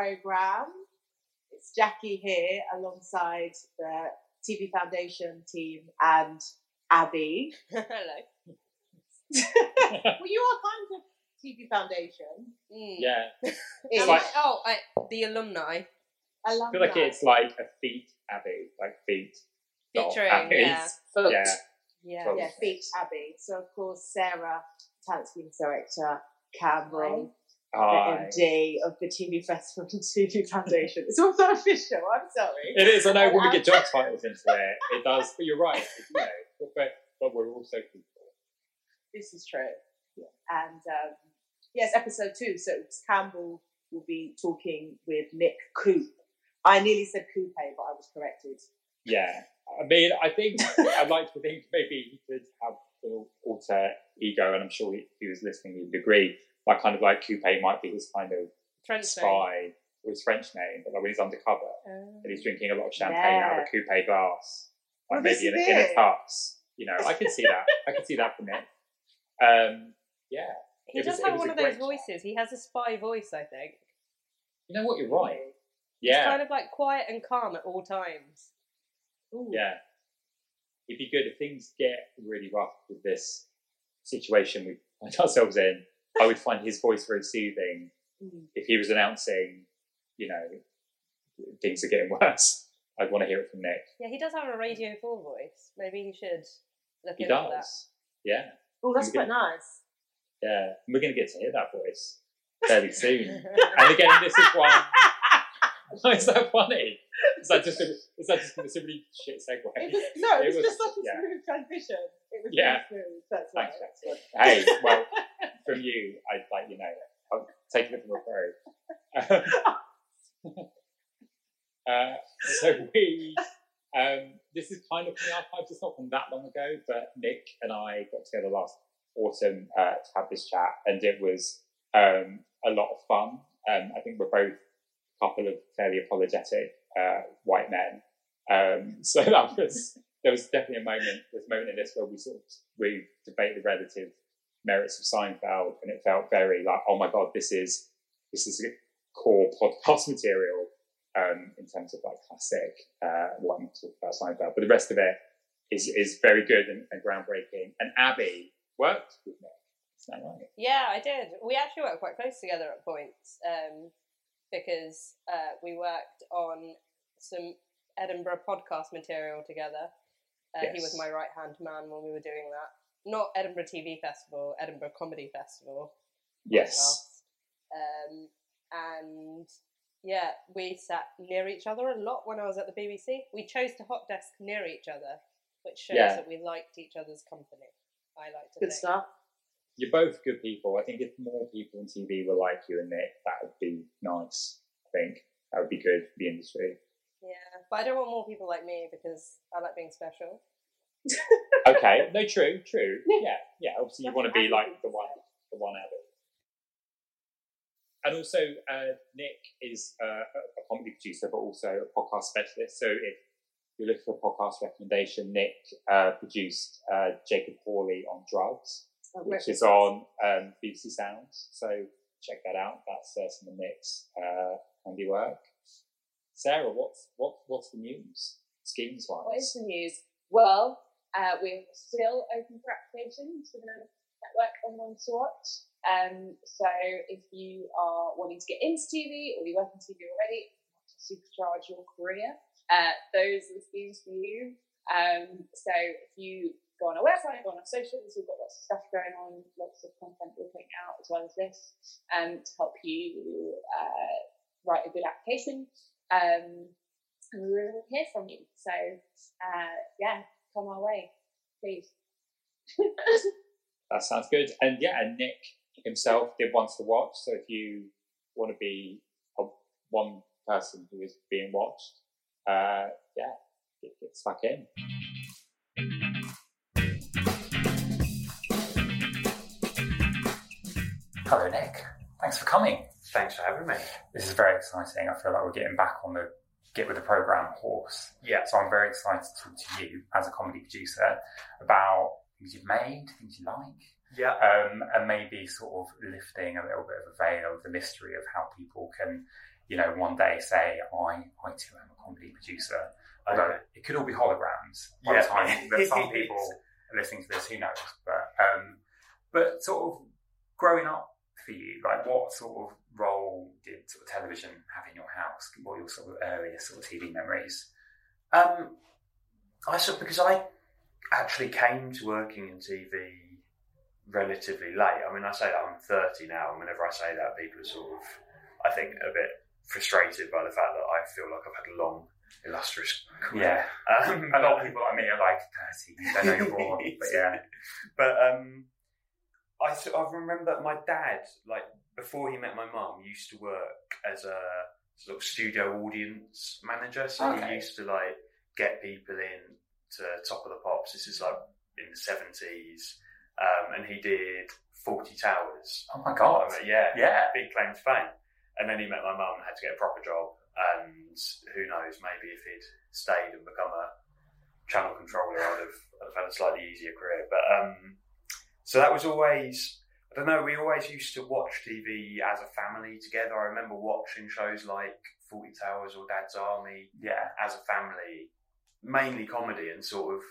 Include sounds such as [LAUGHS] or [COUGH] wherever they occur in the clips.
Program. It's Jackie here alongside the TV Foundation team and Abby. [LAUGHS] Hello. well, you are kind of TV Foundation. Mm. Yeah, [LAUGHS] It's like- I- oh, I, the alumni I alumni. feel like it's like a feet Abby, like feet. dot featuring. Abbeys. Yeah. Foot. Yeah, Yeah. Well, Yeah, Feet Abby. So, of course, Sarah, talent scheme director, Campbell, Hi. the MD of the TV Festival and TV [LAUGHS] Foundation. It's all so official. I'm sorry. It is. I know when we get job titles into it, it does. But you're right. You know, but, but we're also people. This is true. And um, yes, episode two. So Campbell will be talking with Nick Coupe. I nearly said Coupe, but I was corrected. Yeah, I mean, I think [LAUGHS] I'd like to think maybe he could have an alter ego, and I'm sure he, he was listening, he would agree. Like kind of like Coupe might be his kind of French spy or his French name, but like when he's undercover name. and he's drinking a lot of champagne out of a coupe glass, Well, like this maybe in a, is in a it. tux. You know, I can see that. I can see that from it. Um, yeah, he It does was- have one of those great voices. He has a spy voice, I think. you know what? You're right. He's Yeah, kind of like quiet and calm at all times. Ooh. yeah. It'd be good if things get really rough with this situation we find [LAUGHS] ourselves in. I would find his voice very soothing Mm. if he was announcing, you know, things are getting [LAUGHS] worse. I'd want to hear it from Nick. Yeah, he does have a Radio 4 voice. Maybe he should look He into does. that. Yeah, Oh, that's Okay. quite nice. yeah. And we're going to get to hear that voice fairly soon. [LAUGHS] and again, this is why. [LAUGHS] Why is that funny? Is that just a, is that just a really shit segue? It was, no, it It was, was- just such a yeah. smooth transition. It was Yeah. really smooth. That's why. Thanks, Jackson. Hey, well, from you, I'd like you know, I'm taking it from a pro. [LAUGHS] uh, so we, um, this is kind of from the archives. It's not from that long ago, but Nick and I got together last autumn uh, to have this chat, and it was um, a lot of fun. Um, I think we're both a couple of fairly apologetic uh, white men, um, [LAUGHS] so that was there was definitely a moment. There's a moment in this where we sort of we debate the relative merits of Seinfeld, and it felt very like, oh my god, this is this is core podcast material um, in terms of like classic uh, what I'm talking about Seinfeld. But the rest of it is is very good and, and groundbreaking. And Abby worked with me. Is that right? Yeah, I did. We actually worked quite close together at points um, because uh, we worked on some Edinburgh podcast material together. Uh, He was my right hand man when we were doing that. Not Edinburgh TV Festival, Edinburgh Comedy Festival. Yes. Um, and yeah, we sat near each other a lot when I was at the BBC. We chose to hot desk near each other, which shows Yeah. that we liked each other's company. I like to Good think. stuff. You're both good people. I think if more people in TV were like you and Nick, that would be nice. I think that would be good for the industry. Yeah, but I don't want more people like me because I like being special. Okay, no, true, true. [LAUGHS] Yeah. Yeah, yeah. Obviously, you want to be like the one, the one out of. And also, uh, Nick is uh, a comedy producer, but also a podcast specialist. So if you're looking for a podcast recommendation, Nick uh, produced uh, Jacob Hawley on Drugs, which is on um, BBC Sounds. So check that out. That's uh, some of Nick's uh, handiwork. Sarah, what's what what's the news? Schemes wise. What is the news? Well, uh, we're still open for applications for the network on One Watch. Um, so if you are wanting to get into TV or you work in TV already, to supercharge your career, uh, those are the schemes for you. Um, so if you go on our website, go on our socials, we've got lots of stuff going on, lots of content we're putting out as well as this um, to help you uh, write a good application. Um, and we really want to hear from you. So, uh, yeah, come our way, please. That sounds good. And yeah, and Nick himself did Ones to Watch. So if you want to be a, one person who is being watched, uh, yeah, get, get stuck in. Hello, Nick. Thanks for coming. Thanks for having me. This is very exciting. I feel like we're getting back on the get with the program horse. Yeah. So I'm very excited to talk to you as a comedy producer about things you've made, things you like, Yeah. um, and maybe sort of lifting a little bit of a veil of the mystery of how people can, you know, one day say, I, I too am a comedy producer. Although Okay. it could all be holograms by Yeah. the time [LAUGHS] that some people are listening to this, who knows? But, um, but sort of growing up for you, like what sort of role did sort of television have in your house? What were your sort of earliest sort of TV memories? Um, I saw because I actually came to working in TV relatively late. I mean, I say that I'm 30 now, and whenever I say that, people are sort of, I think, a bit frustrated by the fact that I feel like I've had a long, illustrious career. Yeah. Um, A lot of people like me are like 30, they know you're born, but yeah. [LAUGHS] But um, I of remember my dad, like before he met my mum, used to work as a sort of studio audience manager. So Okay. he used to like get people in to Top of the Pops. This is like in the seventies, um, and he did Fawlty Towers. Oh my god. Um, yeah, Yeah. big claim to fame. And then he met my mum and had to get a proper job. And who knows, maybe if he'd stayed and become a channel controller, I'd have, I'd have had a slightly easier career. But um, so that was always, I don't know, we always used to watch TV as a family together. I remember watching shows like Fawlty Towers or Dad's Army Yeah. as a family, mainly comedy, and sort of.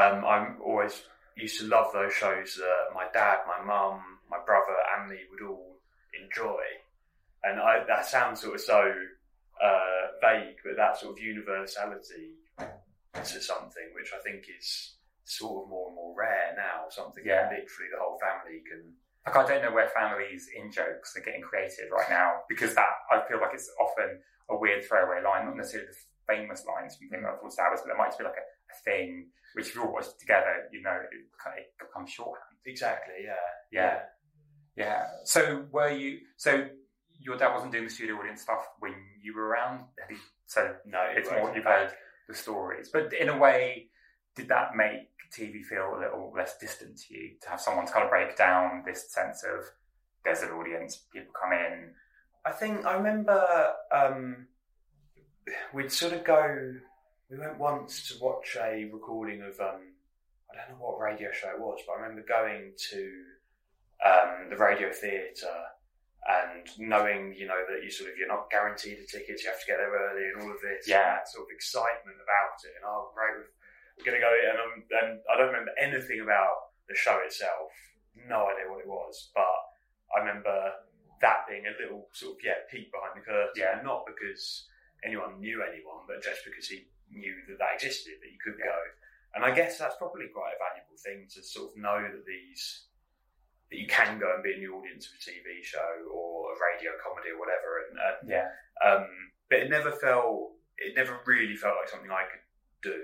Um, I'm always used to love those shows that my dad, my mum, my brother, and me would all enjoy. And I, that sounds sort of so uh, vague, but that sort of universality to something which I think is sort of more and more rare now. Something Yeah. literally the whole family can. Like I don't know where families in jokes are getting created right now because that I feel like it's often a weird throwaway line, not necessarily the famous lines from things like Fawlty Towers, but there might just be like a, a thing which if you all watch together, you know, it, kind of, it becomes shorthand. Exactly. Yeah. Yeah. Yeah. So were you? So your dad wasn't doing the studio audience stuff when you were around. So No, it's more you've heard the stories, but in a way, did that make TV feel a little less distant to you to have someone to kind of break down this sense of there's an audience, people come in. I think I remember um, we'd sort of go. We went once to watch a recording of um, I don't know what radio show it was, but I remember going to um, the radio theatre and knowing, you know, that you sort of you're not guaranteed the tickets, you have to get there early, and all of this, Yeah. sort of excitement about it. And oh, great, we're- we're going to go, and, um, and I don't remember anything about the show itself. No idea what it was, but I remember that being a little sort of yeah peek behind the curtain, Yeah. not because anyone knew anyone, but just because he knew that that existed, that you could go. And I guess that's probably quite a valuable thing to sort of know that these that you can go and be in the audience of a TV show or a radio comedy or whatever. And, and Yeah. um, but it never felt, it never really felt like something I could do.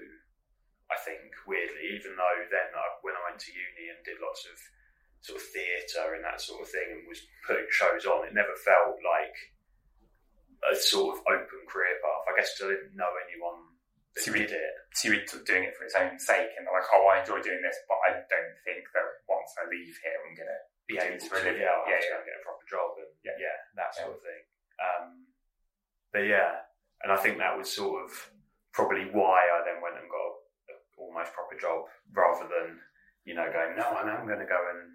I think weirdly, even though then I, when I went to uni and did lots of sort of theatre and that sort of thing and was putting shows on, it never felt like a sort of open career path. I guess I didn't know anyone that So did it. So you were doing it for its own sake, and they're like, "Oh, I enjoy doing this, but I don't think that once I leave here, I'm gonna be able to, really- yeah, I'll yeah, yeah. get a proper job and Yeah. yeah, that sort Yeah. of thing. Um, but yeah, and I think that was sort of probably why I then went and got almost proper job rather than you know going no, I know I'm going to go and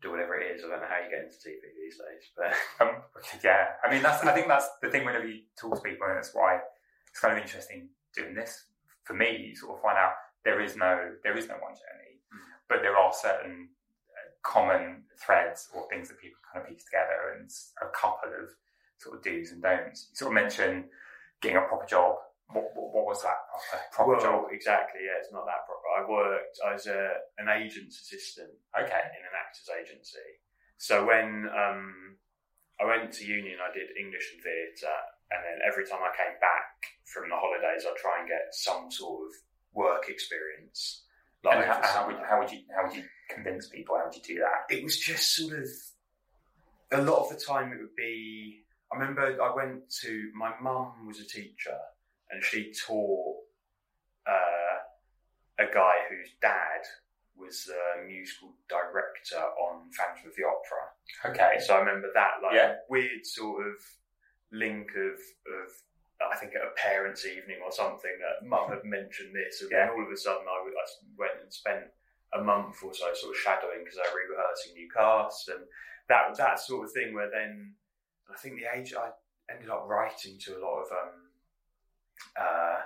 do whatever it is. I don't know how you get into TV these days, but [LAUGHS] Um, yeah, I mean, that's. I think that's the thing whenever you talk to people, and that's why it's kind of interesting doing this. For me, you sort of find out there is no there is no one journey, Mm. but there are certain uh, common threads or things that people kind of piece together, and a couple of sort of do's and don'ts. You sort of mention getting a proper job. What, what, what was that proper, well, job? exactly. Yeah, it's not that proper. I worked. as a, an agent's assistant Okay, in an actors agency. So when um, I went to union, I did English and theatre, and then every time I came back from the holidays, I'd try and get some sort of work experience. and how, how would how would you how would you convince people? How would you do that? it was just sort of a lot of the time it would be I remember I went to my mum was a teacher and she taught uh, a guy whose dad was the musical director on Phantom of the Opera. Okay, So I remember that like Yeah. weird sort of link of of I think at a parents' evening or something that mum had mentioned this, and Yeah. then all of a sudden I went and spent a month or so, sort of shadowing because they were rehearsing new cast and that that sort of thing. Where then I think the age I ended up writing to a lot of um, uh,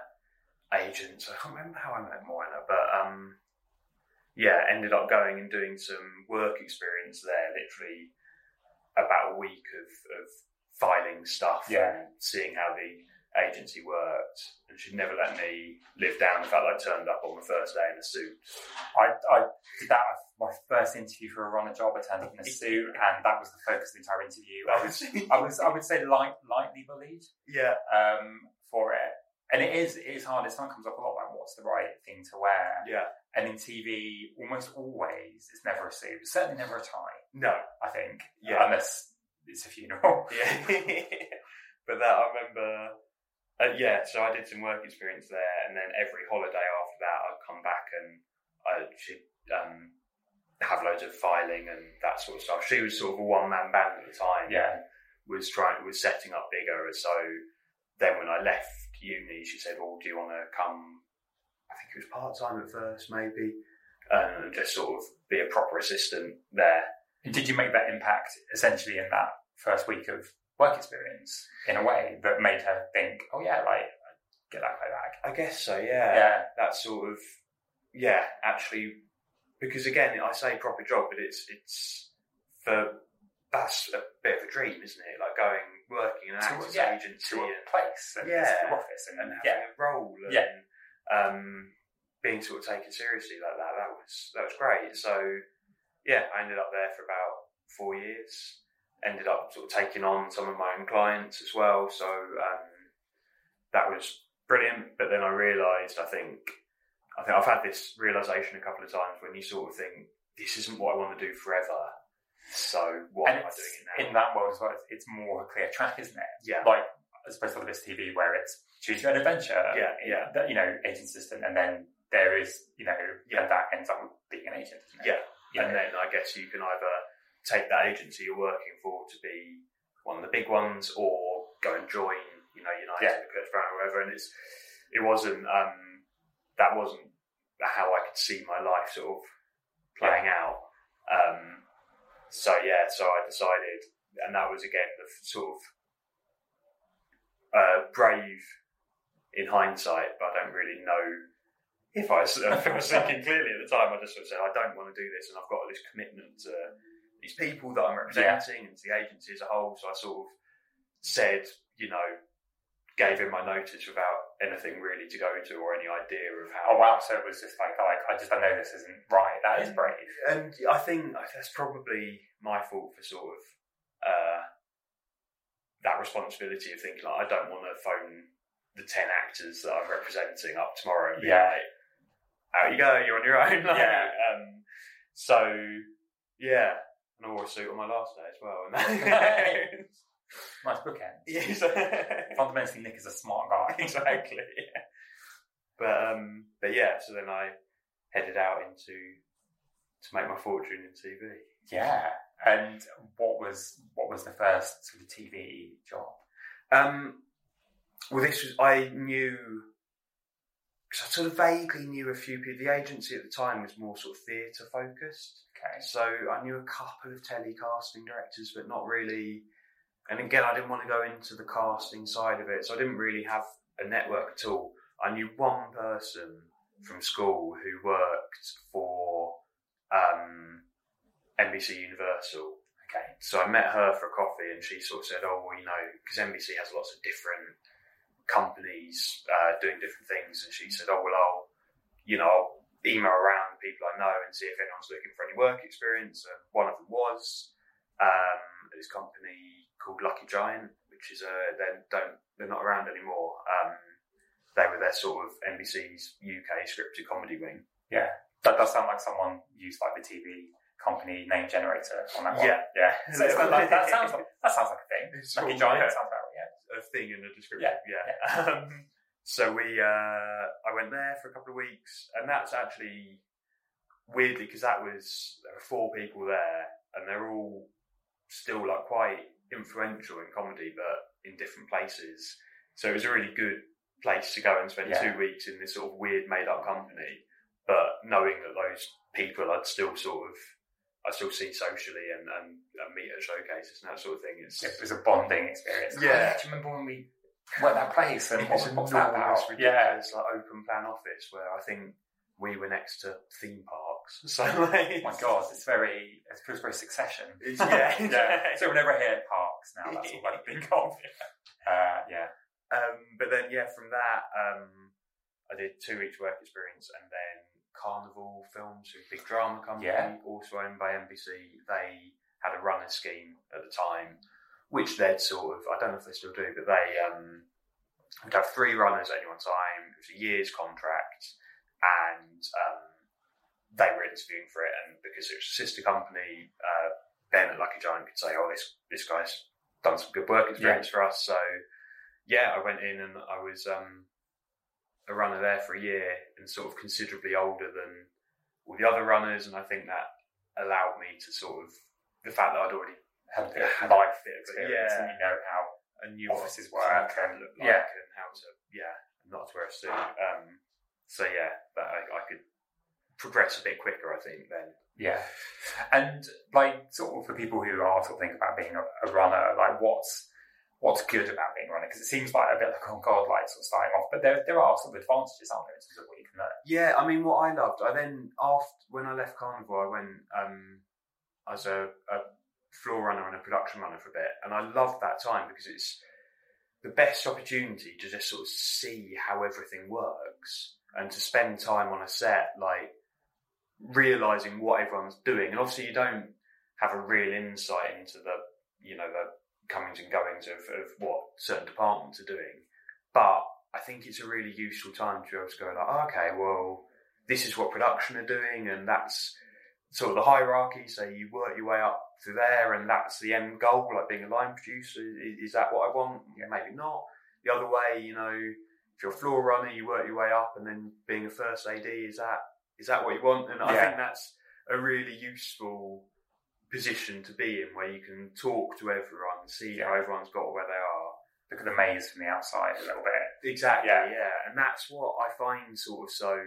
agents. I can't remember how I met Moana, but um, yeah, ended up going and doing some work experience there. Literally about a week of, of filing stuff Yeah. and seeing how the agency worked. And she'd never let me live down the fact I turned up on the first day in a suit. I, I did that my first interview for a runner job. I turned up in a suit, [LAUGHS] and that was the focus of the entire interview. I was, [LAUGHS] I was, I would say, light, lightly bullied yeah, um, for it, and it is, it is hard. It's something comes up a lot like what's the right thing to wear. yeah, And in TV, almost always, it's never a suit. Certainly never a tie. no, I think, Yeah. unless it's a funeral. yeah. [LAUGHS] but that I remember. Uh, yeah, so I did some work experience there, and then every holiday after that, I'd come back and I should um, have loads of filing and that sort of stuff. She was sort of a one man band at the time. Yeah. was trying was setting up bigger. So then when I left uni, she said, "Well, do you want to come?" I think it was part time at first, maybe, and just sort of be a proper assistant there. And did you make that impact essentially in that first week of work experience in a way that made her think, oh yeah, like get that guy back? I guess so. Yeah. Yeah. That sort of yeah, actually, because again, I say proper job, but it's it's for that's a bit of a dream, isn't it? Like going working in an To- actors yeah, agency To a and place and Yeah. office and, and having yeah. a role and Yeah. um, being sort of taken seriously like that. That was that was great. So yeah, I ended up there for about four years. Ended up sort of taking on some of my own clients as well. So um, that was brilliant. But then I realised, I think, I think I've had this realization a couple of times when you sort of think this isn't what I want to do forever. So what And am I doing it now? in that world as well, it's, it's more of a clear track, isn't it? Yeah. Like, as opposed to this TV where it's choose your own adventure, Yeah, yeah. that, you know, agent assistant, and then there is, you know, Yeah. that ends up with being an agent, isn't it? Yeah. You and know? then I guess you can either take that agency you're working for to be one of the big ones, or go and join, you know, United Yeah. or Curtis Brown or whatever. And it's it wasn't um, that wasn't how I could see my life sort of playing out. Um, so yeah, so I decided, and that was again the sort of uh, brave in hindsight, but I don't really know if I, was- [LAUGHS] if I was thinking clearly at the time. I just sort of said I don't want to do this, and I've got this commitment to these people that I'm representing and to the agency as a whole. So I sort of said, you know, gave in my notice without anything really to go to or any idea of how. Oh wow! So it was just like, like I just I know this isn't right. That is brave. And I think that's probably my fault for sort of uh, that responsibility of thinking like I don't want to phone the ten actors that I'm representing up tomorrow and be Yeah. like, "Out you go, you're on your own." [LAUGHS] Like, Yeah. Um, so yeah, and I wore a suit on my last day as well. [LAUGHS] [LAUGHS] Nice bookend. [LAUGHS] Yeah. Fundamentally, Nick is a smart guy. [LAUGHS] exactly. Yeah. But um, but yeah, so then I headed out into to make my fortune in TV. Yeah. And what was what was the first sort of TV job? Um, well, this was I knew because I sort of vaguely knew a few people. The agency at the time was more sort of theatre focused, Okay. so I knew a couple of telecasting directors, but not really. And again, I didn't want to go into the casting side of it, so I didn't really have a network at all. I knew one person from school who worked for um, NBC Universal. Okay. So I met her for a coffee, and she sort of said, "Oh, well, you know, because NBC has lots of different companies uh, doing different things," and she said, "Oh, well, I'll, you know, I'll email around people I know and see if anyone's looking for any work experience." And one of them was um, this company called Lucky Giant, which is a they don't they're not around anymore. Um, they were their sort of NBC's UK scripted comedy wing. Yeah. That does sound like someone used like the TV company name generator on that one. Yeah. Yeah. [LAUGHS] So it's like, that, that sounds like that sounds like a thing. It's Lucky sort Giant yeah. sounds about. Yeah. a thing in the description. Yeah. [LAUGHS] Um, so we, uh, I went there for a couple of weeks, and that's actually weirdly because that was there were four people there, and they're all still like quite influential in comedy, but in different places. So it was a really good place to go and spend Yeah. two weeks in this sort of weird made up company. but knowing that those people I'd still sort of I still see socially and, and, and meet at showcases and that sort of thing. It's It was a bonding experience. Yeah. do you remember when we went that place and what, it's what's that about? Yeah. ridiculous, like open plan office where I think we were next to theme [LAUGHS] So like, Oh my god, it's very, it feels very succession. [LAUGHS] Yeah. yeah. So whenever I hear parks now, that's all I [LAUGHS] think of. Uh, yeah. Um, but then, yeah, from that, um, I did two weeks work experience and then Carnival Films, a big drama company, Yeah. also owned by NBC. They had a runner scheme at the time, which they'd sort of, I don't know if they still do, but they um, would have three runners at any one time. It was a year's contract and um, they were interviewing for it. And because it was a sister company, uh, Ben at Lucky Giant could say, oh, this, this guy's done some good work experience for us. So, yeah, I went in and I was um, a runner there for a year and sort of considerably older than all the other runners. And I think that allowed me to sort of, the fact that I'd already Had a Had life bit of- experience yeah. and you know how I new Offices what work can and- look like yeah. and how to, yeah, not to wear a suit. Um, so, yeah, that I, I could progress a bit quicker, I think, then. Yeah, and like sort of for people who are sort of thinking about being a, a runner, like what's what's good about being a runner? Because it seems like a bit like oh god, like sort of starting off, but there there are some advantages, aren't there, in terms of what you can learn? Yeah, I mean, what I loved, I then after when I left Carnival, I went um, as a, a floor runner and a production runner for a bit, and I loved that time because it's the best opportunity to just sort of see how everything works and to spend time on a set, like realizing what everyone's doing. And obviously, you don't have a real insight into the you know the comings and goings of, of what certain departments are doing, but I think it's a really useful time to be able to go like, oh, okay, well, this is what production are doing, and that's sort of the hierarchy. So you work your way up to there, and that's the end goal, like being a line producer. Is, is that what I want? Yeah, maybe not. The other way, you know, if you're a floor runner, you work your way up, and then being a first AD, is that is that what you want? And I think that's a really useful position to be in, where you can talk to everyone, see how everyone's got where they are. Look at the maze from the outside a little bit. Exactly, Yeah. yeah. And that's what I find sort of so.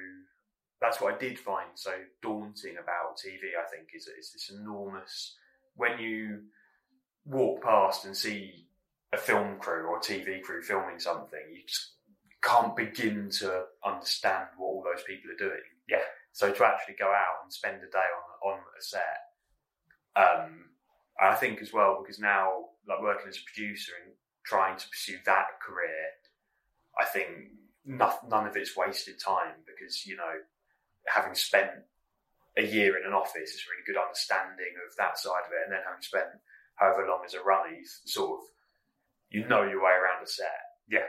That's what I did find so daunting about TV. I think is is this enormous when you walk past and see a film crew or a TV crew filming something, you just can't begin to understand what all those people are doing. Yeah. So to actually go out and spend a day on on a set, um, I think as well because now like working as a producer and trying to pursue that career, I think none, none of it's wasted time because you know having spent a year in an office is really good understanding of that side of it, and then having spent however long as a runner, you sort of you know your way around a set. Yeah.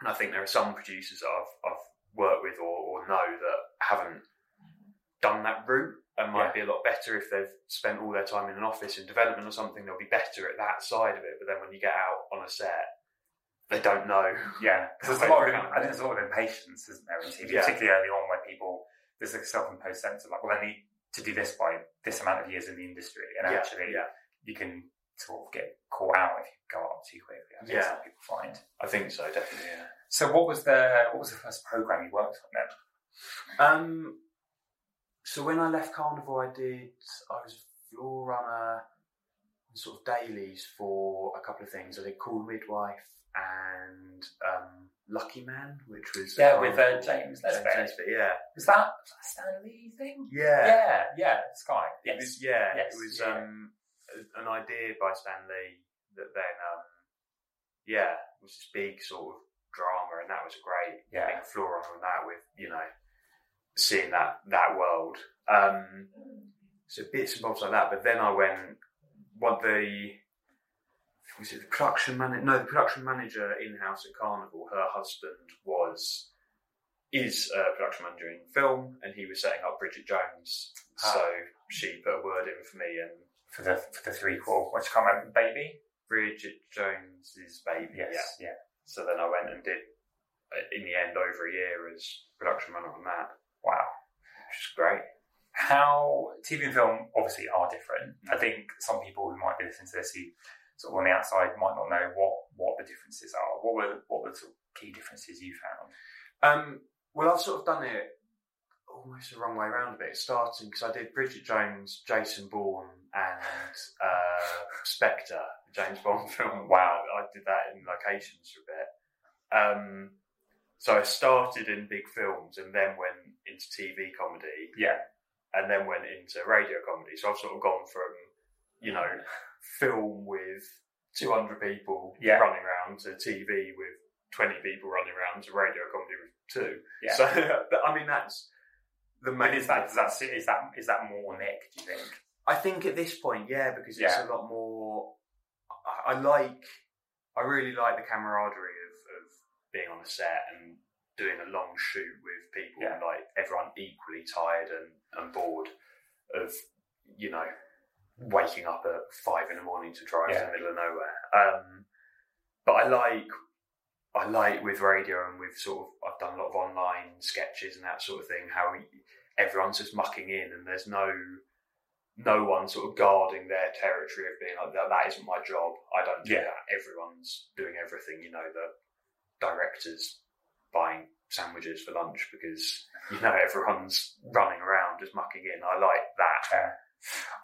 and I think there are some producers that I've, I've worked with or, or know that haven't done that route and might be a lot better if they've spent all their time in an office in development or something. They'll be better at that side of it. But then when you get out on a set, they don't know. Yeah, because [LAUGHS] there's a lot of, I think there's a lot of impatience, isn't there, in TV, Yeah. particularly early on, where people there's a self-imposed sense of like, well, I need to do this by this amount of years in the industry, and Yeah, actually, yeah. you can sort of get caught out if you go up too quickly. I think Yeah. some people find. I think so, definitely. Yeah. So, what was the what was the first program you worked on then? Um, so when I left Carnival, I did. I was a floor runner, and sort of dailies for a couple of things. I did Call Midwife and um, Lucky Man, which was Yeah, with, uh, James Nesbitt. Nesbitt, yeah, Was that, was that a Stan Lee thing? yeah, Yeah, yeah, Sky. It Yes. was, yeah, Yes, it was yeah. um, an idea by Stan Lee that then, um, yeah, it was this big sort of drama, and that was great. Yeah. being floor runner on that with you know seeing that that world. Um, so bits and bobs like that. But then I went what the was it the production manager? No, the production manager in house at Carnival. Her husband was is a production manager in film, and he was setting up Bridget Jones. Ah. So she put a word in for me, and For the for the three which I can't remember, baby. Bridget Jones's baby. Yes, Yeah. yeah. So then I went and did, uh, in the end, over a year as production manager on that, Wow. which is great. how TV and film obviously are different. I think some people who might be listening to this who sort of on the outside might not know what, what the differences are. What were what were the sort of key differences you found? Um, well, I've sort of done it. Almost the wrong way around a bit. Starting because I did Bridget Jones, Jason Bourne, and uh, Spectre, the James Bond [LAUGHS] film. Wow. I did that in locations for a bit. Um, so I started in big films and then went into TV comedy Yeah. and then went into radio comedy. So I've sort of gone from, you know, film with 200 people Yeah. running around to TV with 20 people running around to radio comedy with two. Yeah. So, [LAUGHS] but, I mean, that's the main. Is that, is that is that is that more Nick? Do you think? I think at this point, yeah, because it's Yeah. a lot more. I, I like, I really like the camaraderie being on a set and doing a long shoot with people, Yeah. like everyone equally tired and, and bored of, you know, waking up at five in the morning to drive to the middle of nowhere. Um, but I like, I like with radio and with sort of, I've done a lot of online sketches and that sort of thing. How everyone's just mucking in and there's no no one sort of guarding their territory of being like that. That isn't my job. I don't do Yeah. that. Everyone's doing everything. You know, the directors buying sandwiches for lunch because you know everyone's running around just mucking in. I like that. Uh,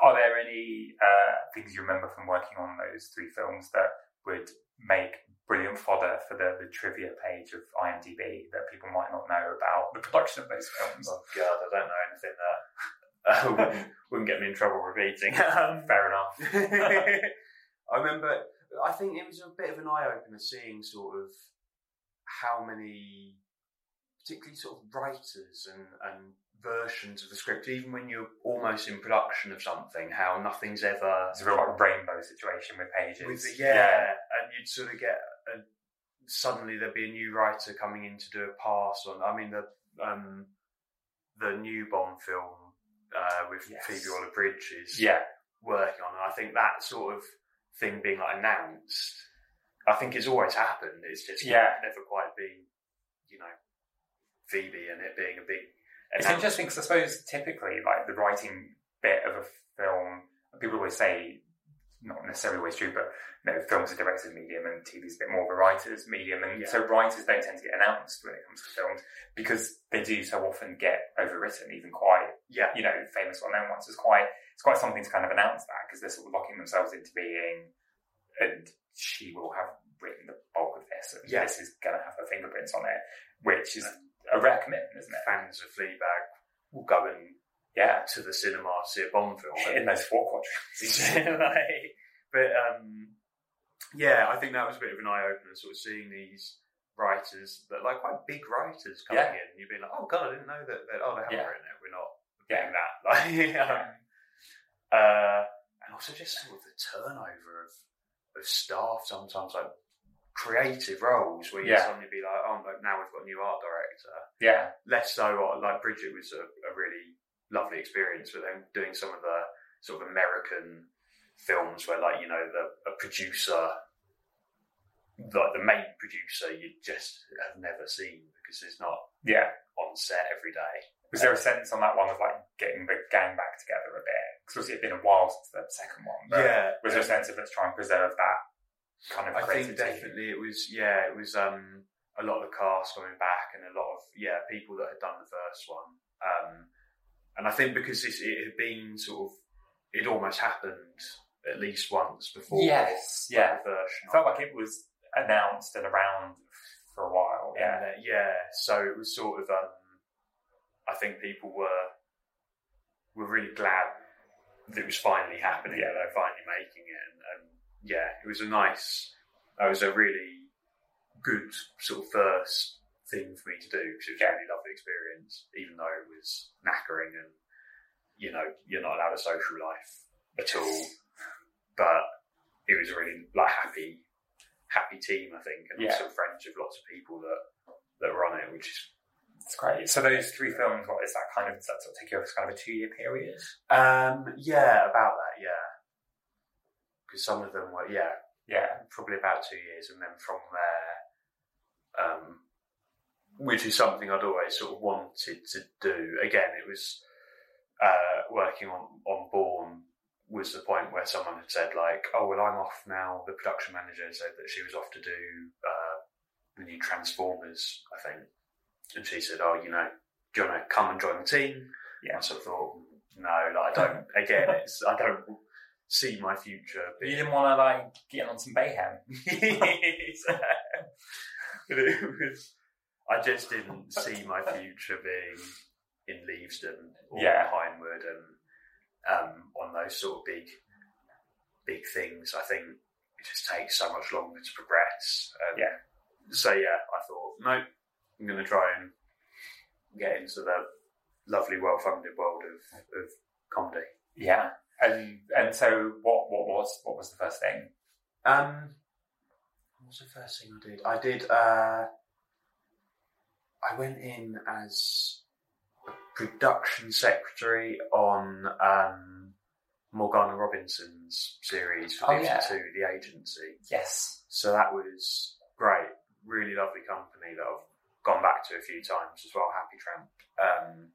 are there any uh, things you remember from working on those three films that would make brilliant fodder for the, the trivia page of IMDb that people might not know about the production of those films? Oh god, I don't know anything that uh, [LAUGHS] wouldn't, wouldn't get me in trouble repeating. Um, Fair enough. [LAUGHS] [LAUGHS] I remember. I think it was a bit of an eye opener seeing sort of how many, particularly sort of writers and, and versions of the script, even when you're almost in production of something, how nothing's ever It's a real like rainbow situation with pages. with the, yeah, and you'd sort of get a, suddenly there'd be a new writer coming in to do a pass on. I mean the um, the new Bond film uh, with Yes. Phoebe Waller Bridge is yeah, working on, and I think that sort of thing being like announced, I think it's always happened. It's just Yeah. never quite been, you know, Phoebe and it being a big. It's announcement. interesting because I suppose typically, like the writing bit of a film, people always say, not necessarily always true, but you know, film's a director's medium and TV's a bit more of a writer's medium, and Yeah. so writers don't tend to get announced when it comes to films because they do so often get overwritten, even quite Yeah, you know famous well-known ones. It's quite it's quite something to kind of announce that because they're sort of locking themselves into being, and she will have written the bulk of this, and Yeah. this is going to have her fingerprints on it, which is a rare commitment, isn't it? fans of Fleabag will go and Yeah, to the cinema to see a Bond film. in those four quadrants. [LAUGHS] Like, but um, yeah, I think that was a bit of an eye opener, sort of seeing these writers that like quite big writers coming Yeah. in. You'd be like, oh god, I didn't know that. that oh, they haven't Yeah. written it. We're not doing that. [LAUGHS] Like, um, uh, and also just sort of the turnover of of staff sometimes, like creative roles where you Yeah. suddenly be like, oh, now we've got a new art director yeah, less so uh, like Bridget was a, a really lovely experience but then doing some of the sort of American films where like you know the a producer like the main producer you just have never seen because it's not yeah. on set every day Was there a sense on that one of like getting the gang back together a bit? Because obviously it'd been a while since the second one. But yeah Was there a sense of let's try and preserve that kind of I think definitely it was yeah it was um a lot of the cast coming back and a lot of yeah people that had done the first one um and I think because this, it had been sort of it almost happened at least once before Yes, like, yeah. the version It felt like it was announced and around for a while. yeah Yeah, yeah so it was sort of um I think people were were really glad that it was finally happening Yeah. they're finally making it and, and yeah it was a nice it was a really good sort of first thing for me to do because it was a really lovely experience even though it was knackering and you know you're not allowed a social life at all but it was a really like happy happy team I think and Yeah. also friends with lots of people that that were on it which is it's great. So those three films, what is that kind of? Does that sort of take you over kind of a two-year period? Um, yeah, about that, yeah. Because some of them were, yeah, Yeah, probably about two years, and then from there, um, which is something I'd always sort of wanted to do. Again, it was uh, working on on Bourne was the point where someone had said like, "Oh well, I'm off now." The production manager said that she was off to do uh, the new Transformers, I think, and she said, "Oh, you know, do you want to come and join the team? Yeah. I sort of thought, no, like I don't. [LAUGHS] Again, it's I don't see my future. You didn't want to like get on some Bayhem. [LAUGHS] but it was. I just didn't see my future being in Leavesden or Yeah. Pinewood and um, on those sort of big, big things. I think it just takes so much longer to progress. Um, Yeah. So yeah, I thought, no, I'm going to try and get into the lovely, well-funded world of, of comedy. Yeah. And and so what what was what was the first thing? Um, what was the first thing I did? I did. Uh, I went in as a production secretary on um, Morgana Robinson's series for Oh, Fifty Two, yeah. the agency. Yes. So that was great. Really lovely company that I've gone back to a few times as well. Happy Tramp. Um,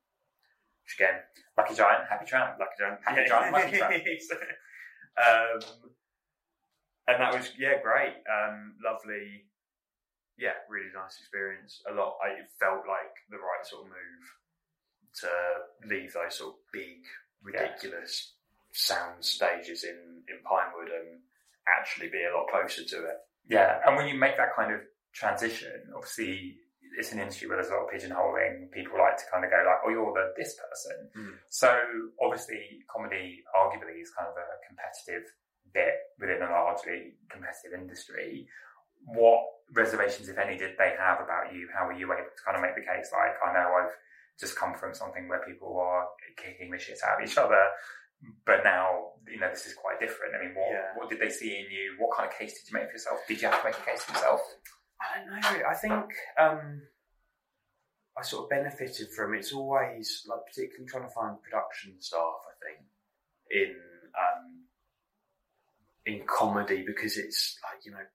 which again, Lucky Giant, Happy Tramp. Lucky Giant. Happy Giant, Lucky Tramp. [LAUGHS] um, and that was yeah, great. Um, lovely. Yeah, really nice experience. A lot. I, it felt like the right sort of move to leave those sort of big, ridiculous sound stages in in Pinewood and actually be a lot closer to it. Yeah, and when you make that kind of transition, obviously it's an industry where there's a lot of pigeonholing. People like to kind of go like, "Oh, you're the this person." Mm. So obviously, comedy arguably is kind of a competitive bit within a largely competitive industry. What reservations, if any, did they have about you? How were you able to kind of make the case? Like, I know I've just come from something where people are kicking the shit out of each other. But now, you know, this is quite different. I mean, what, Yeah. what did they see in you? What kind of case did you make for yourself? Did you have to make a case for yourself? I don't know. I think um, I sort of benefited from it's always like particularly trying to find production staff. I think in um, in comedy because it's like you know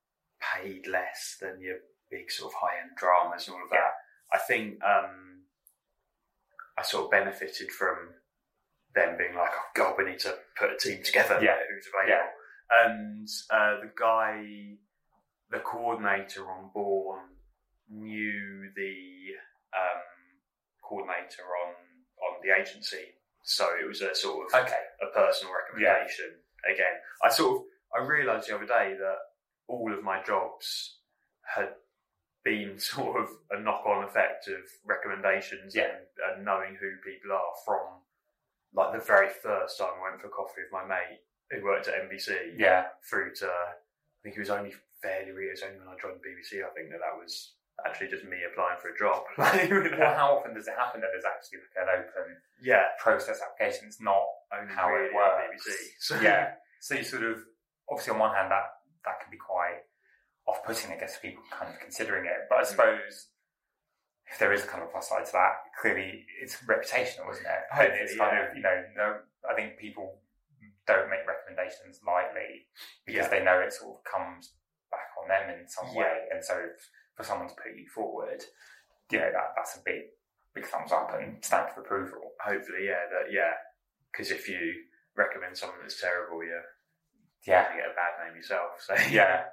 paid less than your big sort of high end dramas and all of that. I think um, I sort of benefited from them being like, "Oh God, we need to put a team together. Yeah. who's available?" And uh, the guy the coordinator on Bourne knew the um, coordinator on on the agency, so it was a sort of Okay. a personal recommendation. Again, I sort of I realised the other day that all of my jobs had been [LAUGHS] sort of a knock-on effect of recommendations Yeah. and, and knowing who people are from like the very first time I went for coffee with my mate who worked at NBC Yeah. through to I think it was only fairly re- it was only when I joined the BBC I think that that was actually just me applying for a job. [LAUGHS] Well, how often does it happen that there's actually like an open yeah, process application? It's not only how really it works. BBC. [LAUGHS] So, yeah. So you sort of obviously on one hand that that can be quite off-putting, I guess, for people kind of considering it. But I Mm. suppose if there is a kind of plus side to that, clearly it's reputational, isn't it? And it's kind yeah. of you know, no, I think people don't make recommendations lightly because Yeah. they know it sort of comes on them in some Yeah. way, and so for someone to put you forward, you know that that's a big big thumbs up and stamp of approval. hopefully, yeah, that yeah, because if you recommend someone that's terrible, you're Yeah, going to get a bad name yourself. So [LAUGHS] yeah.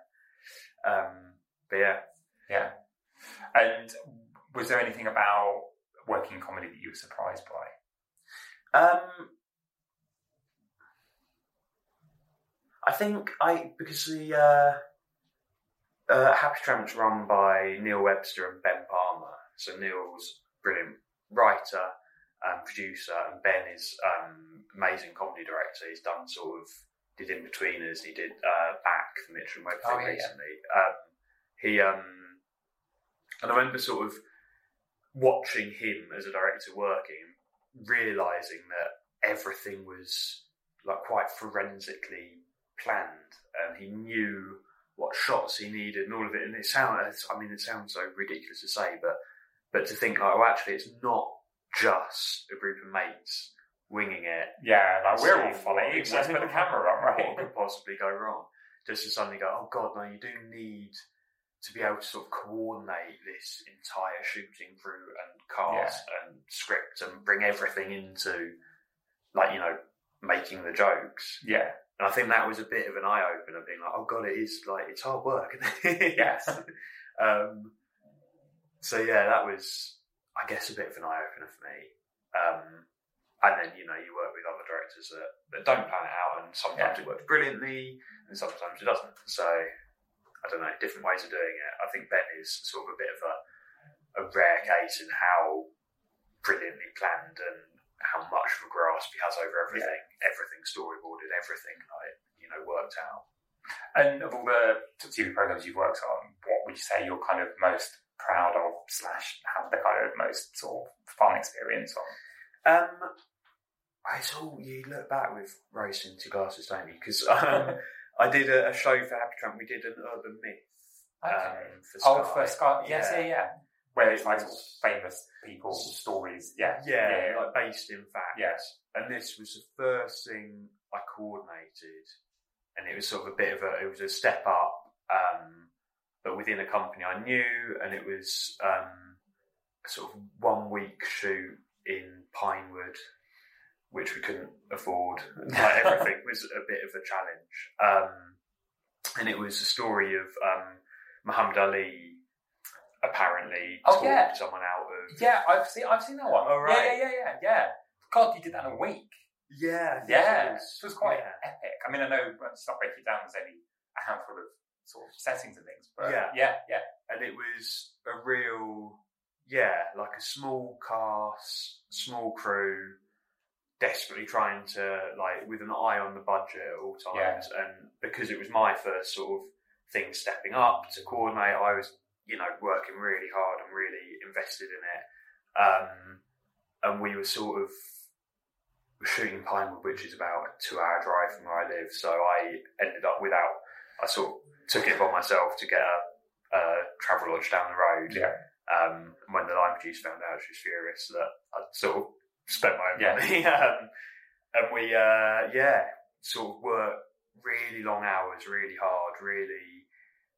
um, but yeah, Yeah. And was there anything about working in comedy that you were surprised by? Um, I think I because the uh, uh, Happy Tramp's run by Neil Webster and Ben Palmer. So Neil's brilliant writer and producer, and Ben is um, amazing comedy director. He's done sort of did Inbetweeners. He did uh, back the Mitchell and Webb Oh, yeah, yeah. recently. Um, he um, and I remember sort of watching him as a director working, realizing that everything was like quite forensically planned, and he knew what shots he needed and all of it. And it sounds, I mean, it sounds so ridiculous to say, but but to think like, oh, actually, it's not just a group of mates winging it. Yeah, like we're all what- Let's put the camera on, right? What could possibly go wrong? Just to suddenly go, oh god, no, you do need to be able to sort of coordinate this entire shooting crew and cast and script and bring everything into, like you know, making the jokes. Yeah, And I think that was a bit of an eye opener, being like, oh god, it is like it's hard work. [LAUGHS] Yes. um, so yeah, that was. I guess, a bit of an eye opener for me. Um, and then you know you work with other directors that, that don't plan it out, and sometimes it works brilliantly, and sometimes it doesn't. So I don't know, different ways of doing it. I think Ben is sort of a bit of a a rare case in how brilliantly planned and how much of a grasp he has over everything, everything storyboarded, everything like you know worked out. And of all the TV programs you've worked on, what would you say you're kind of most proud of, slash have the kind of most sort of fun experience on? Um, it's all you look back with rose tinted glasses, don't you? Because um, [LAUGHS] I did a, a show for Happy Tramp. We did an urban myth. Um, for oh, Sky. for Sky, yes, yeah, Yeah. yeah. Where it's like famous people's stories, yeah, yeah, like based in fact. Yes. And this was the first thing I coordinated, and it was sort of a bit of a it was a step up, um, but within a company I knew, and it was um, a sort of one week shoot in Pinewood, which we couldn't afford. Like [LAUGHS] everything was a bit of a challenge, um, and it was a story of um, Muhammad Ali apparently Oh, talked yeah. someone out of Yeah, I've seen, I've seen that one. Oh, right. Yeah, yeah, yeah, yeah, yeah. God, you did that in a week. Yeah, Yeah, it it was quite yeah. epic. I mean, I know when not Break It Down was only a handful of sort of settings and things, but Yeah. yeah, yeah, and it was a real, yeah, like a small cast, small crew, desperately trying to like with an eye on the budget at all times. And because it was my first sort of thing stepping up to coordinate, I was, you know, working really hard and really invested in it. Um, and we were sort of shooting Pinewood, which is about a two-hour drive from where I live. So I ended up without. I sort of took it upon myself to get a, a travel lodge down the road. yeah. Um, and when the line producer found out, she was furious that I'd sort of spent my own Yeah. money. [LAUGHS] um, and we, uh, yeah, sort of worked really long hours, really hard, really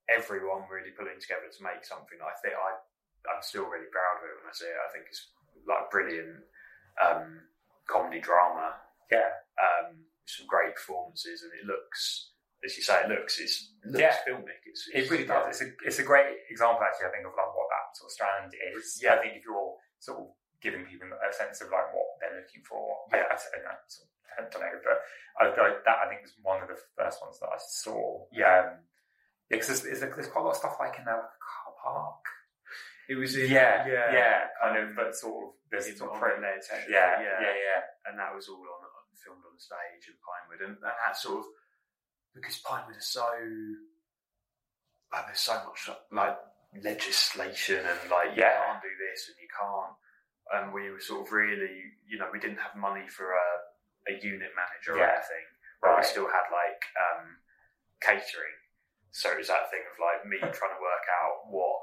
everyone really pulling together to make something. that I think I, I'm still really proud of it when I see it. I think it's like brilliant um, comedy drama. Yeah. Um, some great performances, and it looks, as you say, it looks, it's, it looks Yeah. filmic. It's, It really does. It's a, it's a great example, actually, I think, of like what that sort of strand is. Yeah. I think if you're sort of giving people a sense of like what they're looking for, Yeah. I, I, don't know, I don't know, but I, I, that I think was one of the first ones that I saw. Yeah. Um, yeah, because there's, there's, there's quite a lot of stuff like in a car park. It was in, Yeah, yeah, yeah, kind of, but sort of, there's sort of pro- led yeah, yeah. yeah, yeah, and that was all on, on filmed on the stage in Pinewood, and, and that sort of because Pinewood is so like there's so much like legislation and like you Yeah. can't do this and you can't, and we were sort of really you know we didn't have money for a, a unit manager or Yeah. anything, but we still had like um, catering, so it's that thing of like me [LAUGHS] trying to work out what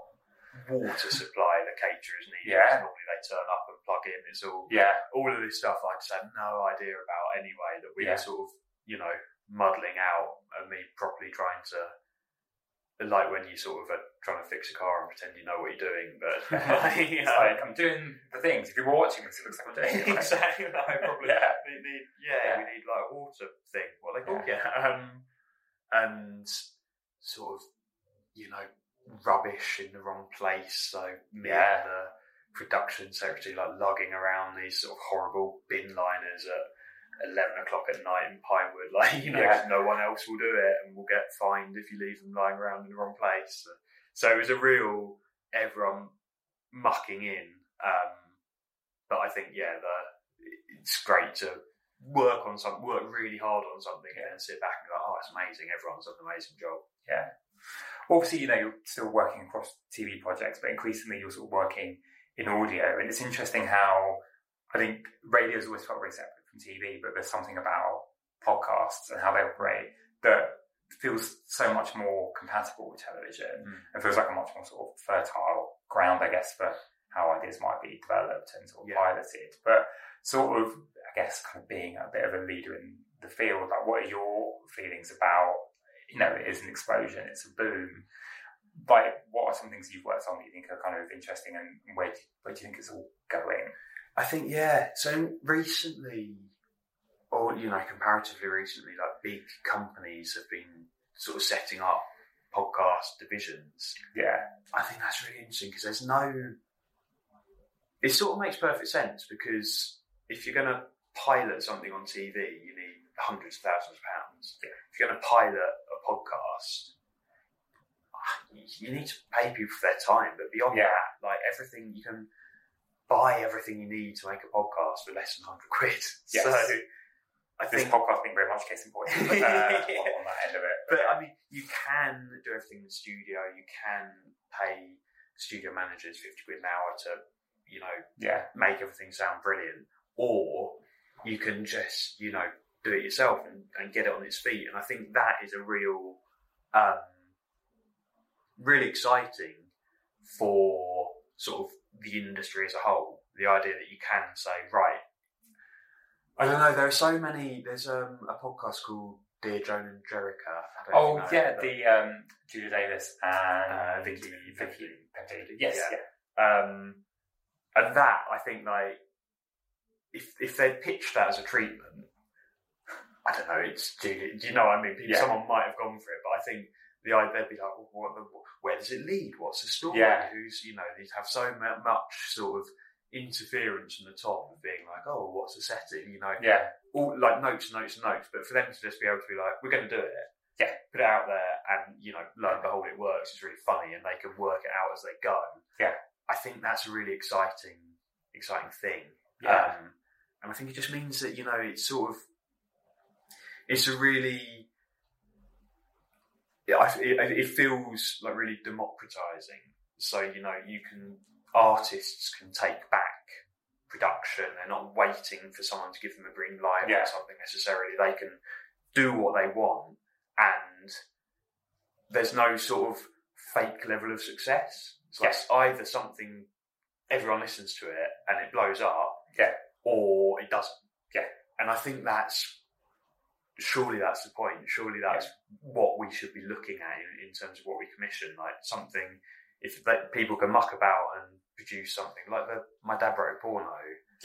water supply the caterers need. Yeah. Normally they turn up and plug in. It's all yeah, all of this stuff I just had no idea about anyway that we Yeah. were sort of, you know, muddling out and me properly trying to like when you sort of are trying to fix a car and pretend you know what you're doing, but [LAUGHS] [LAUGHS] like I'm doing the things. If you're watching this, it looks like I'm doing it. exactly no, probably Yeah. we need yeah, Yeah. we need like a water thing, what they call yeah. Um and sort of, you know, rubbish in the wrong place. So me Yeah. and the production secretary like lugging around these sort of horrible bin liners at eleven o'clock at night in Pinewood, [LAUGHS] like you know, Yeah. no one else will do it, and we'll get fined if you leave them lying around in the wrong place. So, so it was a real everyone mucking in. Um, but I think yeah, the, it's great to work on something, work really hard on something, and then sit back and go, oh, it's amazing. Everyone's done an amazing job. Yeah. Obviously, you know, you're still working across TV projects, but increasingly you're sort of working in audio. And it's interesting how I think radio's always felt very separate from TV, but there's something about podcasts and how they operate that feels so much more compatible with television Mm. and feels like a much more sort of fertile ground, I guess, for how ideas might be developed and sort of Yeah. piloted. But sort of, I guess, kind of being a bit of a leader in the field, like what are your feelings about you know, it is an explosion, it's a boom. Like, what are some things you've worked on that you think are kind of interesting, and where do, where do you think it's all going? I think yeah. So recently, or you know, comparatively recently, like big companies have been sort of setting up podcast divisions. Yeah, I think that's really interesting because there's no it sort of makes perfect sense because if you're going to pilot something on TV, you need hundreds of thousands of pounds. If you're going to pilot podcast, you need to pay people for their time. But beyond Yeah. that, like everything, you can buy everything you need to make a podcast for less than 100 quid. Yes. So I This think podcast being very much case in point [LAUGHS] uh, on, on that end of it. but I mean, you can do everything in the studio. You can pay studio managers fifty quid an hour to, you know, yeah, make everything sound brilliant, or you can just, you know, do it yourself and, and get it on its feet. And I think that is a real, um, really exciting for sort of the industry as a whole. The idea that you can say, right, I don't know. There are so many. There's um, a podcast called Dear Joan and Jericha. Oh know yeah, the um, Julia Davis and Uh, Vicky- Vicky, Vicky- Vicky. Yes, yeah. yeah. Um, and that I think like if if they'd pitched that as a treatment, I don't know. It's do you, do you know what I mean? People, Yeah. Someone might have gone for it, but I think the idea they'd be like, well, what where does it lead? What's the story? Yeah. Who's you know they'd have so much sort of interference from the top of being like, oh, what's the setting? You know, yeah, all like notes, notes, notes. But for them to just be able to be like, we're going to do it. Yeah. Put it out there, and you know, lo and behold, it works. It's really funny, and they can work it out as they go. Yeah. I think that's a really exciting, exciting thing. yeah, Um, and I think it just means that you know, it's sort of, it's a really, it, it, it feels like really democratizing. So you know, you can artists can take back production. They're not waiting for someone to give them a green light Yeah. or something necessarily. They can do what they want, and there's no sort of fake level of success. It's like either something everyone listens to it and it blows up, Yeah. or it doesn't. Yeah. and I think that's surely that's the point. Surely that's what we should be looking at in, in terms of what we commission. Like something, if that people can muck about and produce something like the my dad wrote porno.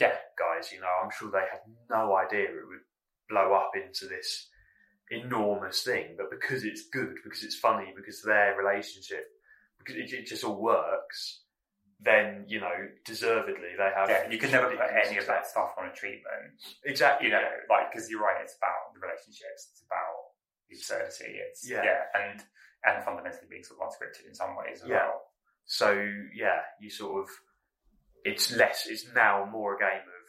Yeah. guys, you know, I'm sure they had no idea it would blow up into this enormous thing, but because it's good, because it's funny, because their relationship, because it, it just all works, then you know, deservedly they have. yeah. You can never put any of that stuff on a treatment. Exactly. You know, like because you're right. It's about the relationships. It's about the absurdity. It's Yeah. yeah, and and fundamentally being sort of unscripted in some ways as Yeah. well. So yeah, you sort of it's less it's now more a game of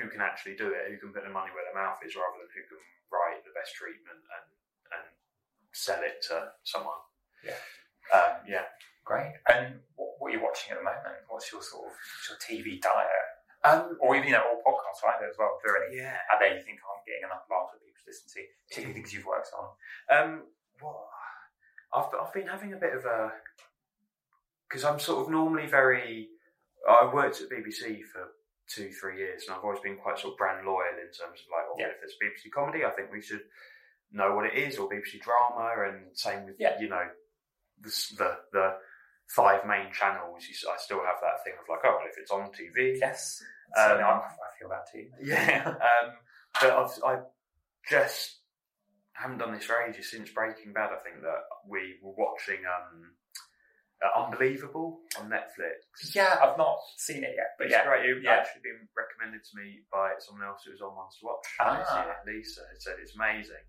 who can actually do it, who can put their money where their mouth is rather than who can write the best treatment and and sell it to someone. Yeah. Um, yeah. Great. And what, what are you watching at the moment? What's your sort of your TV diet? Um, Or even you know, all podcasts either as well. If there are any yeah. out there you think aren't getting enough love for people to listen to, particularly things you've worked on. Um, well, I've I've been having a bit of a because I'm sort of normally very. I worked at BBC for two three years, and I've always been quite sort of brand loyal in terms of like, well, Yeah. if it's BBC comedy, I think we should know what it is, or BBC drama, and same with Yeah. you know the the the five main channels. You, I still have that thing of like, oh, well, if it's on TV, Yes. Um, I, I feel that too. yeah. [LAUGHS] Um, but I've, I just haven't done this for ages since Breaking Bad. I think that we were watching um, uh, Unbelievable on Netflix. Yeah, I've not seen it yet, but It's yeah, great. It yeah. actually been recommended to me by someone else who was on Ones to Watch. Ah. year. Lisa had said it's amazing,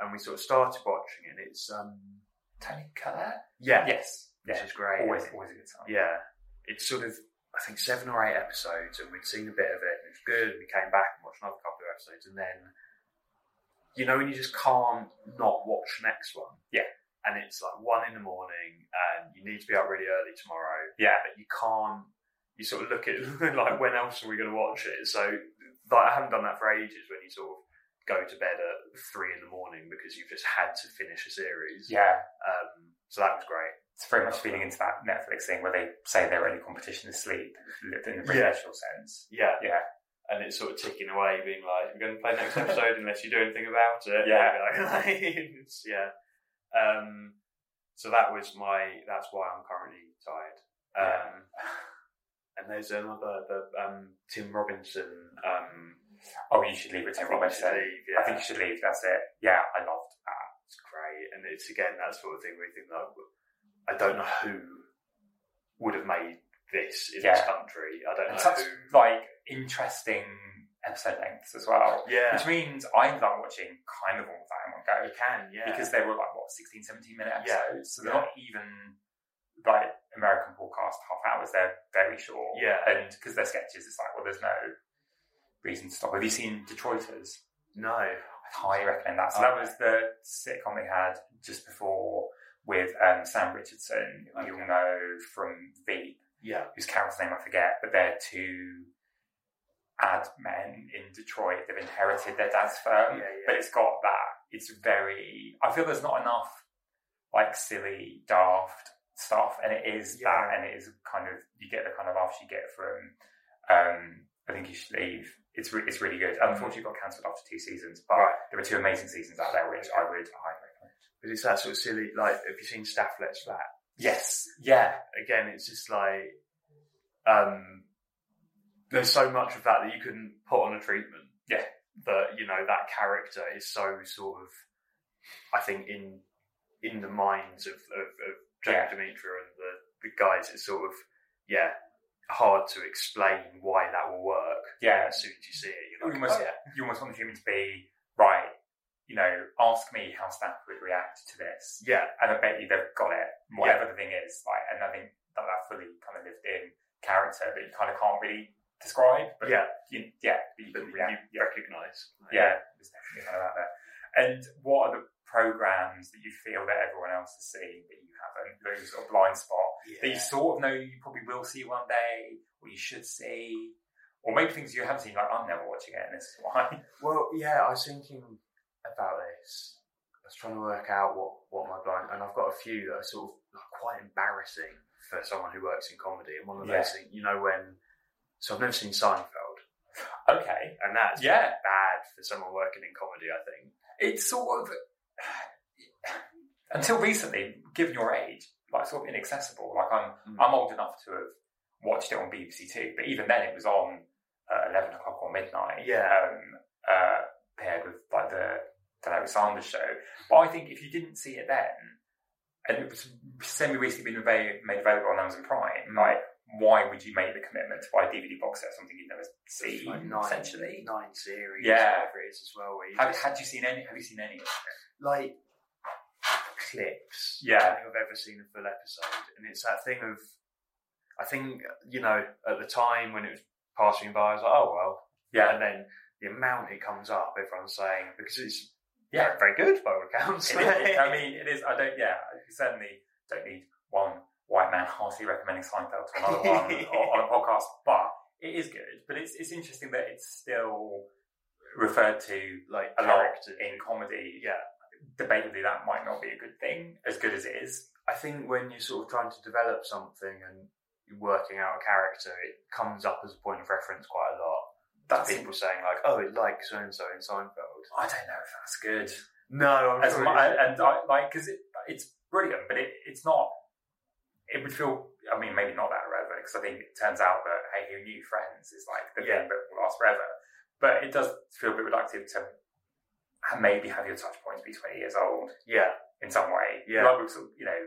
and we sort of started watching it. And it's um, Toni Collette. yeah, Yes, which yeah, is great. always, always a good time. Yeah, it's sort of I think seven or eight episodes, and we'd seen a bit of it, and it was good. And we came back and watched another couple of episodes, and then you know when you just can't not watch the next one. Yeah. and it's like one in the morning, and you need to be up really early tomorrow, yeah, but you can't. You sort of look at [LAUGHS] like when else are we going to watch it? So like, I haven't done that for ages. When you sort of go to bed at three in the morning because you've just had to finish a series. yeah. Um, so that was great. It's very much feeding into that Netflix thing where they say their only competition is sleep, in the very Yeah. sense. Yeah. Yeah, and it's sort of ticking away, being like, "We're going to play next episode unless you do anything about it." Yeah. [LAUGHS] Like, [LAUGHS] yeah. Um, so that was my. That's why I'm currently tired. Um, and there's another, the um, Tim Robinson. Um, Oh, you should leave it, Tim Robinson. leave, yeah. I think you should leave. That's it. Yeah, I loved that. it's great, and it's again that sort of thing where you think that I don't know who would have made this in Yeah. this country. I don't know And such who. like interesting episode lengths as well. Yeah, Which means I ended up watching kind of all of that in one go you can. Yeah, because they were like what 16, 17 minute Yeah. episodes, so they're Yeah. not even like American podcast half hours. They're very short. Yeah. and because they're sketches, it's like well, there's no reason to stop. Have you seen Detroiters? no. I'd highly recommend that. So oh. that was the sitcom we had just before with um, Sam Richardson, who you'll know from Veep, Yeah, whose character's name I forget, but they're two ad men in Detroit. They've inherited their dad's firm, Yeah, yeah. but it's got that. It's very. I feel there's not enough like silly, daft stuff, and it is Yeah. that, and it is kind of you get the kind of laughs you get from. Um, I think you should leave. It's re- it's really good. Unfortunately, it got cancelled after two seasons, but Right. there were two amazing seasons out there, which I would highly. But it's that sort of silly. Like, have you seen Stath Let's Flat? Yes, yeah, Again, it's just like um, there's so much of that that you couldn't put on a treatment. Yeah. that you know that character is so sort of, I think in in the minds of of, of Jamie Yeah. Demetriou and the the guys, it's sort of yeah hard to explain why that will work. Yeah. as soon as you see it, you like, almost oh, yeah, you almost want the human to be. You know, ask me how Stath would react to this. yeah, and I bet you they've got it, whatever the thing is. Like, and I think that that fully kind of lived in character that you kind of can't really describe. But yeah, you, yeah, but you but can you react. Yeah, recognise. yeah, there's definitely kind of out there. And what are the programs that you feel that everyone else is seeing that you haven't? Those sort of blind spot that you sort of know you probably will see one day, or you should see, or maybe things you haven't seen. Like I'm never watching it, and this is why. Well, yeah, I was thinking about this. I was trying to work out what, what my blind, and I've got a few that are sort of like, quite embarrassing for someone who works in comedy. And one of those things, you know, when so I've never seen Seinfeld, Okay, and that's Yeah. bad for someone working in comedy. I think. it's sort of until recently, given your age, like sort of inaccessible. Like I'm, Mm. I'm old enough to have watched it on BBC Two, but even then, it was on uh, eleven o'clock or midnight. Yeah. Um, uh, paired with like the the Larry Sanders show. But I think if you didn't see it then, and it was semi recently been made, made available on Amazon Prime, like why would you make the commitment to buy a DVD box set of something you've never seen? Like nine, essentially. nine series, Yeah. whatever it is as well. Where you Have, just- had you seen any? Have you seen any? like clips. Yeah. I think I've ever seen a full episode, and it's that thing of, I think you know, at the time when it was passing by, I was like, oh well, Yeah. and then the amount it comes up, everyone's saying because it's Yeah. very, good by all accounts. I mean, it is. I don't. Yeah, you certainly don't need one white man heartily recommending Seinfeld to another one [LAUGHS] on a podcast, but it is good. But it's it's interesting that it's still referred to like a lot in comedy. Yeah, Debatably, that might not be a good thing, as good as it is. I think when you're sort of trying to develop something and you're working out a character, it comes up as a point of reference quite a lot. That's People saying like, "Oh, it like so and so in Seinfeld." I don't know if that's good. No, I'm As sure mu- and I, like because it, it's brilliant, but it, it's not. It would feel. I mean, maybe not that relevant because I think it turns out that hey, who knew friends is like the Yeah. thing that will last forever. But it does feel a bit reductive to maybe have your touch points be twenty years old yeah, in some way. Yeah. like we were sort of, you know,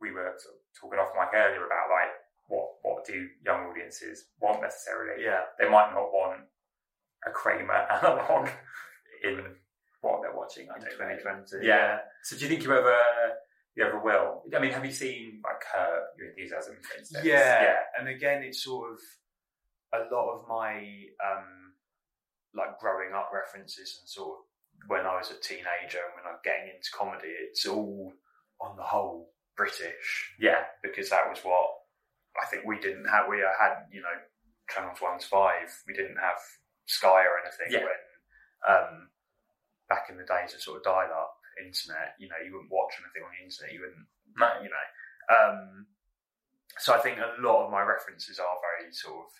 we were sort of talking off mic earlier about like what what do young audiences want necessarily. yeah. They might not want a Kramer analog in what they're watching. I don't know. 2020, Yeah. So do you think you ever you ever will? I mean, have you seen like Curb Your Enthusiasm, for instance? Yeah. Yeah. And again, it's sort of a lot of my um, like growing up references and sort of when I was a teenager and when I'm getting into comedy, it's all on the whole British Yeah. because that was what I think we didn't have. We had, you know, channels one to five. We didn't have Sky or anything Yeah. when um, back in the days of sort of dial-up internet. You know, you wouldn't watch anything on the internet. You wouldn't No. you know. Um, so I think a lot of my references are very sort of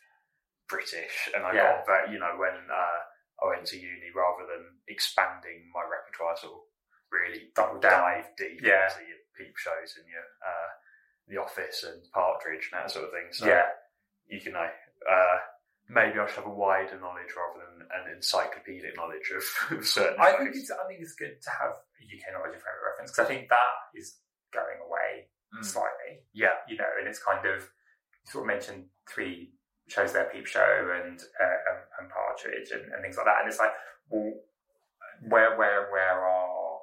British, and I Yeah. got very, you know, when uh, I went to uni, rather than expanding my repertoire, sort of really Double down. dive deep Yeah. into your peep shows and your uh, The Office and Partridge and that sort of thing. So yeah. you can know. Uh, maybe I should have a wider knowledge rather than an encyclopedic knowledge of, [LAUGHS] of certain. I think it's I think it's good to have a UK knowledge of favourite reference because I think that is going away Mm. slightly. yeah, You know, and it's kind of you sort of mentioned three shows there, Peep Show and uh, and, and Partridge and, and things like that, and it's like, well, where where where are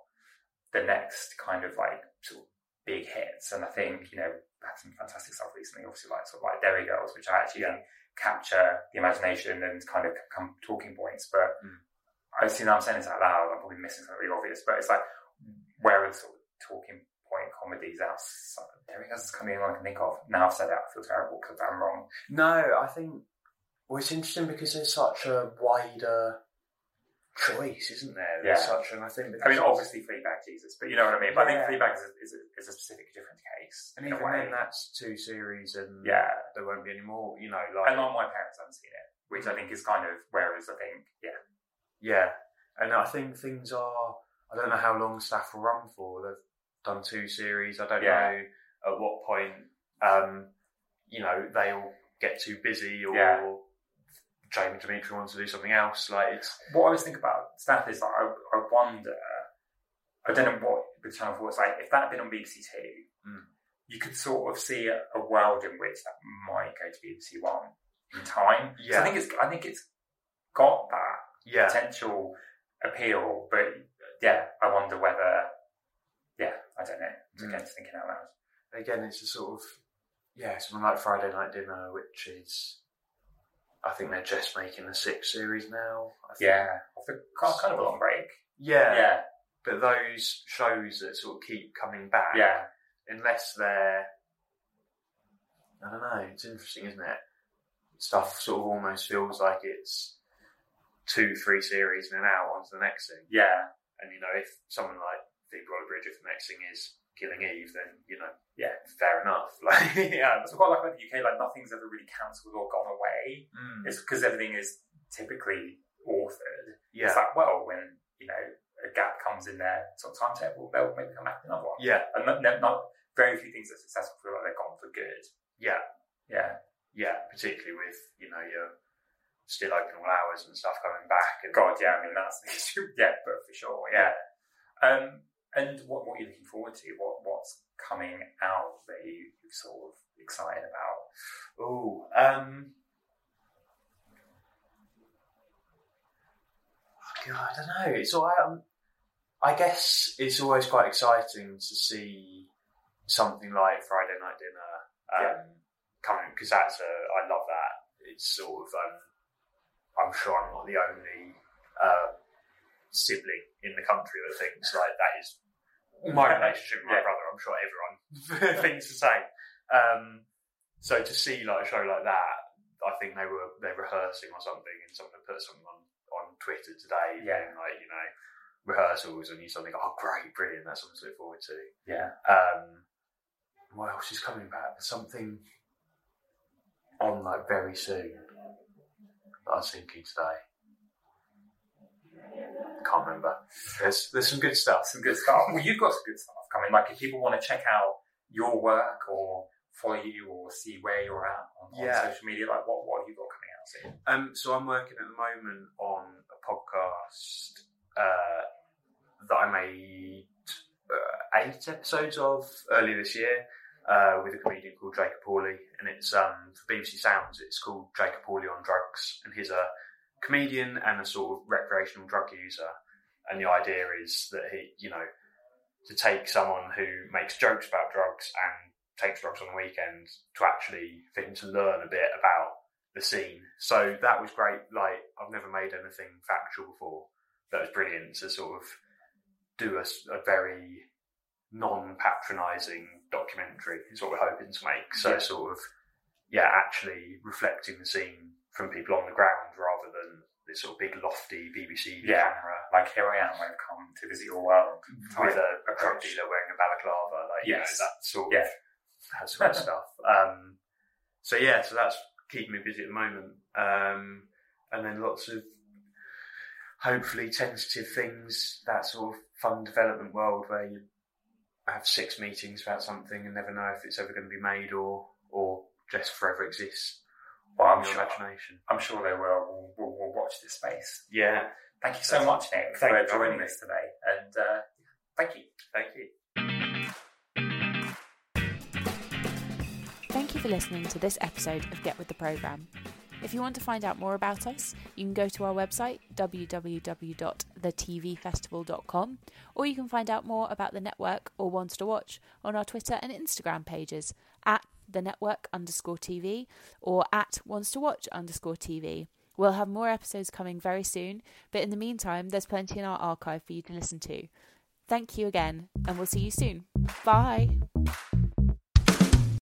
the next kind of like sort of big hits? And I think you know had some fantastic stuff recently, obviously like sort of like Derry Girls, which I actually Yeah. Capture the imagination and kind of become talking points. But Mm. I see now I'm saying this out loud. I'm probably missing something really obvious, but it's like where are the sort of talking point comedies outside? Derry Girls is coming in I can think of. Now I've said it, I feel terrible because I'm wrong. No, I think well, it's interesting because there's such a wider choice, isn't there? Yeah. such, and I think. I mean, obviously Fleabag, Jesus, but you know what I mean. But I think Fleabag is a, is a, is a specific different case. and even then, that's two series, and Yeah. there won't be any more. You know, like and all my parents haven't seen it, which I think is kind of whereas I think yeah, yeah, and I think things are. I don't know how long Stath will run for. They've done two series. I don't Yeah. know at what point, um, you know, they'll get too busy or. Yeah. Jamie Demetriou wants to do something else. Like it's what I always think about Stath is like I, I wonder. I don't know what the channel four was like. If that had been on BBC Two, Mm. you could sort of see a, a world in which that might go to BBC One in time. So Yeah. I think it's I think it's got that yeah, potential appeal, but yeah, I wonder whether. Yeah, I don't know. Mm. Again, thinking out loud. again, it's a sort of yeah, something like Friday Night Dinner, which is I think they're just making the sixth series now. I think. Yeah, after kind of a long break. yeah, Yeah, But those shows that sort of keep coming back, yeah, unless they're I don't know, it's interesting, isn't it? Stuff sort of almost feels like it's two, three series and then out onto the next thing. yeah. And you know, if someone like Phoebe Waller-Bridge, if the next thing is Killing Eve, then you know, Yeah. fair enough. [LAUGHS] Like, yeah, That's quite like about the UK. Like nothing's ever really cancelled or gone away. Mm. It's because everything is typically authored. yeah, It's like, well, when you know a gap comes in their sort of timetable, they'll maybe come back with another one. yeah, And not, not, very few things that are successful feel like they're gone for good. yeah. Yeah. yeah, particularly with you know your still open all hours and stuff coming back. And God, yeah. I mean, that's the [LAUGHS] issue. Yeah, but for sure. Yeah. Um, and what what are you looking forward to? What what's coming out that you you're sort of excited about? oh, um, God, I don't know. It's all. Um, I guess it's always quite exciting to see something like Friday Night Dinner um, coming because that's a. I love that. It's sort of. Um, I'm sure I'm not the only uh, sibling in the country that thinks like that is my relationship with my brother. I'm sure everyone [LAUGHS] thinks the same. Um, so to see like a show like that, I think they were they're rehearsing or something, and someone put something on on Twitter today, Yeah. being like you know rehearsals, and you suddenly go, oh great, brilliant, that's something to look forward to. Yeah. Um, what else is coming back? There's something on like very soon that I was thinking today. Can't remember. There's there's some good stuff. some good stuff. Well, you've got some good stuff coming. Like, if people want to check out your work or follow you or see where you're at on, on social media, like, what, what have you got coming out soon? Um, so I'm working at the moment on a podcast uh, that I made uh, eight episodes of earlier this year uh, with a comedian called Jacob Hawley, and it's um, for BBC Sounds. It's called Jacob Hawley on Drugs, and he's a comedian and a sort of recreational drug user. And the idea is that he, you know, to take someone who makes jokes about drugs and takes drugs on the weekend to actually for him to learn a bit about the scene. So that was great. Like I've never made anything factual before. That was brilliant to sort of do a very non-patronising documentary. Is what we're hoping to make. So Yeah. sort of yeah, actually reflecting the scene from people on the ground rather than this sort of big lofty BBC Yeah. camera Like, here I am, I've come to visit your world. with a, a drug dealer wearing a balaclava, like Yes. you know, that sort of Yeah. that sort of stuff. Um, so yeah, so that's keeping me busy at the moment, um, and then lots of hopefully tentative things. That sort of fun development world where you have six meetings about something and never know if it's ever going to be made or or just forever exists. Well, I'm your sure, imagination. I'm sure they will. We'll, we'll, we'll watch this space. Yeah, Thank you so much, Nick, Thank for joining having us today. And uh, thank you. thank you. Thank you for listening to this episode of Get With the Programme. If you want to find out more about us, you can go to our website, www.thetvfestival.com, or you can find out more about the network or Ones to Watch on our Twitter and Instagram pages at the network underscore TV or at Ones to Watch underscore TV. We'll have more episodes coming very soon, but in the meantime, there's plenty in our archive for you to listen to. Thank you again, and we'll see you soon. Bye.